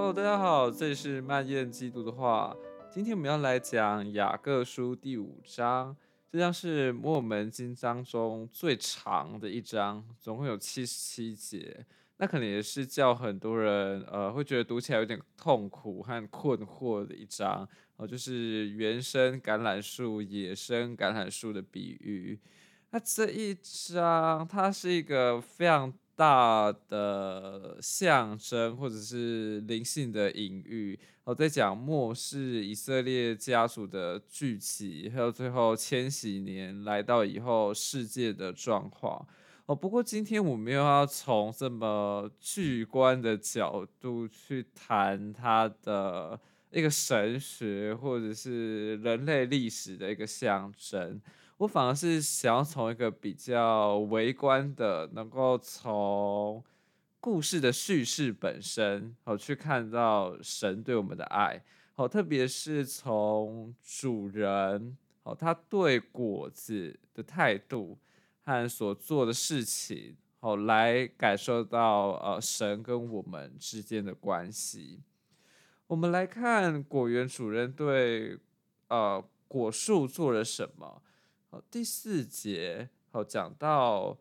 Hello，大家好，这里是漫燕基督的话。今天我们要来讲雅各书第五章，这将是末门经章中最长的一章，总共有七十七节。那可能也是叫很多人呃会觉得读起来有点痛苦和困惑的一章哦、就是原生橄榄树、野生橄榄树的比喻。那这一章它是一个非常大的象征，或者是灵性的隐喻。我、在讲末世以色列家族的聚集，还有最后千禧年来到以后世界的状况。哦，不过今天我们又要从这么巨观的角度去谈它的一个神学，或者是人类历史的一个象征。我反而是想要从一个比较微观的，能够从故事的叙事本身，哦，去看到神对我们的爱，哦，特别是从主人，哦，他对果子的态度。和所做的事情，好来感受到呃神跟我们之间的关系。我们来看果园主人对呃果树做了什么。好，第四节好讲到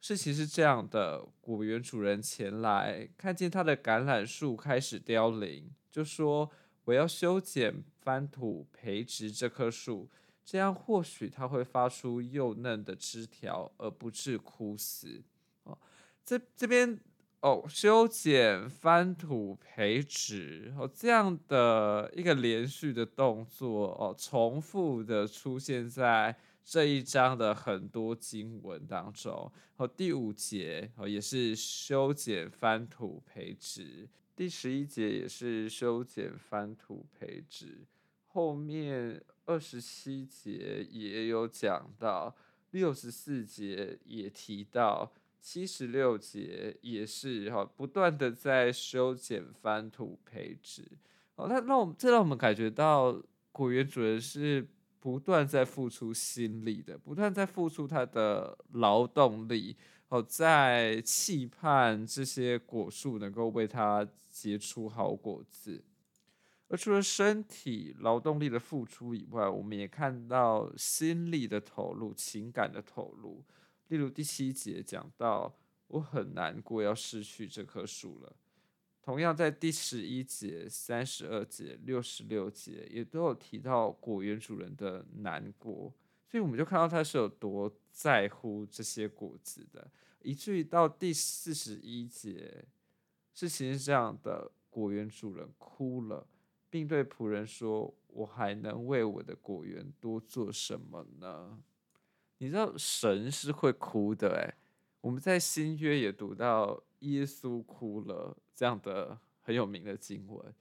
事情是这样的：果园主人前来看见他的橄榄树开始凋零，就说：“我要修剪翻土培植这棵树。”这样或许它会发出幼嫩的枝条，而不致枯死。哦，这这边哦，修剪、翻土、培植哦，这样的一个连续的动作哦，重复的出现在这一章的很多经文当中。哦，第五节哦，也是修剪、翻土、培植；第十一节也是修剪、翻土、培植。后面。二十七节也有讲到，六十四节也提到，七十六节也是哈，不断的在修剪、翻土、培植。哦，那让我们这让我们感觉到果园主人是不断在付出心力的，不断在付出他的劳动力，哦，在期盼这些果树能够为他结出好果子。而除了身体劳动力的付出以外，我们也看到心力的投入、情感的投入。例如第七节讲到，我很难过要失去这棵树了。同样在第十一节、三十二节、六十六节也都有提到果园主人的难过，所以我们就看到他是有多在乎这些果子的，以至于到第四十一节，事情是这样的：果园主人哭了。并对仆人说：“我还能为我的果园多做什么呢？”你知道神是会哭的，诶，我们在新约也读到耶稣哭了这样的很有名的经文。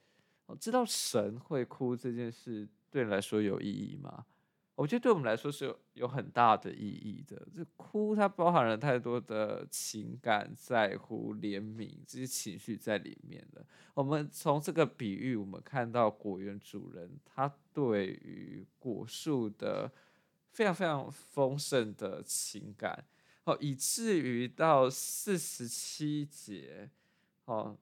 我知道神会哭这件事对你来说有意义吗？我觉得对我们来说是有有很大的意义的。这哭它包含了太多的情感、在乎、怜悯这些情绪在里面了。我们从这个比喻，我们看到果园主人他对于果树的非常非常丰盛的情感，以至于到四十七节，哦，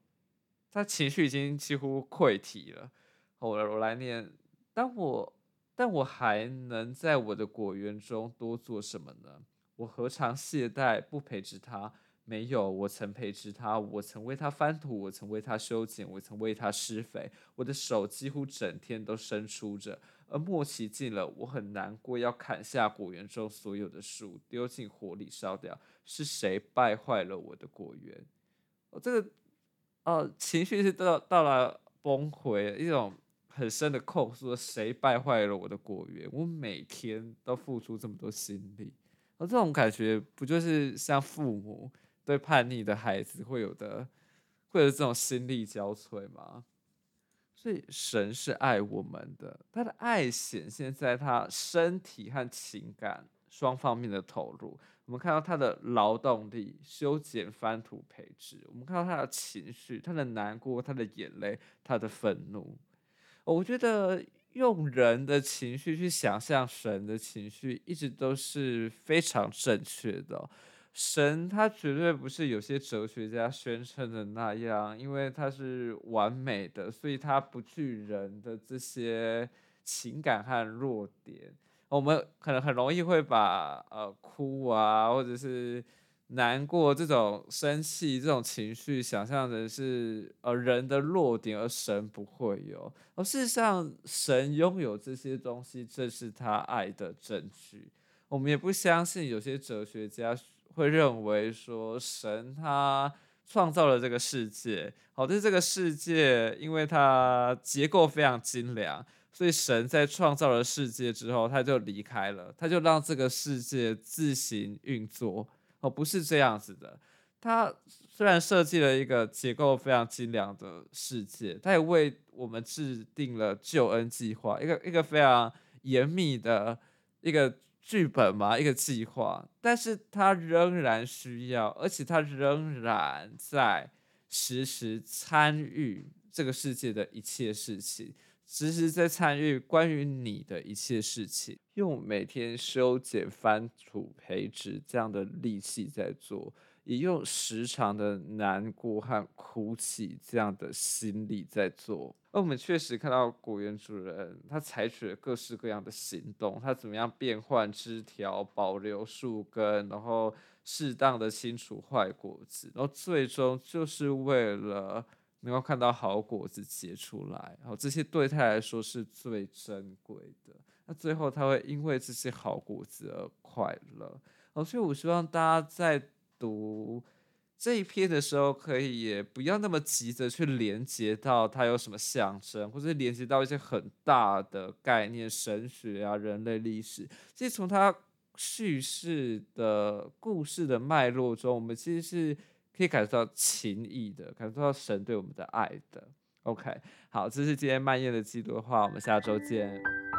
他情绪已经几乎溃堤了。我我来念，当我。但我还能在我的果园中多做什么呢？我何尝懈怠不培植它？没有，我曾培植它，我曾为它翻土，我曾为它修剪，我曾为它施肥。我的手几乎整天都伸出着。而末期近了，我很难过，要砍下果园中所有的树，丢进火里烧掉。是谁败坏了我的果园？哦，这个，哦、呃，情绪是到到了崩溃一种。很深的控诉，谁败坏了我的果园？我每天都付出这么多心力，而这种感觉不就是像父母对叛逆的孩子会有的，会有这种心力交瘁吗？所以神是爱我们的，他的爱显现在他身体和情感双方面的投入。我们看到他的劳动力，修剪、翻土、培植；我们看到他的情绪，他的难过，他的眼泪，他的愤怒。我觉得用人的情绪去想象神的情绪，一直都是非常正确的。神他绝对不是有些哲学家宣称的那样，因为他是完美的，所以他不惧人的这些情感和弱点。我们可能很容易会把呃哭啊，或者是难过这种生气这种情绪想象的是呃人的弱点，而神不会有。而事实上，神拥有这些东西，这是他爱的证据。我们也不相信有些哲学家。会认为说神他创造了这个世界，好，但是这个世界因为它结构非常精良，所以神在创造了世界之后，他就离开了，他就让这个世界自行运作。哦，不是这样子的。他虽然设计了一个结构非常精良的世界，他也为我们制定了救恩计划，一个一个非常严密的一个。剧本嘛，一个计划，但是他仍然需要，而且他仍然在实时参与这个世界的一切事情，实时在参与关于你的一切事情，用每天修剪、翻土培植这样的力气在做。也用时常的难过和哭泣这样的心理在做，而我们确实看到果园主人他采取了各式各样的行动，他怎么样变换枝条、保留树根，然后适当的清除坏果子，然后最终就是为了能够看到好果子结出来，然后这些对他来说是最珍贵的。那最后他会因为这些好果子而快乐。哦，所以我希望大家在。读这一篇的时候，可以也不要那么急着去连接到它有什么象征，或者连接到一些很大的概念，神学啊、人类历史。其实从它叙事的故事的脉络中，我们其实是可以感受到情谊的，感受到神对我们的爱的。OK，好，这是今天漫夜的基督的话，我们下周见。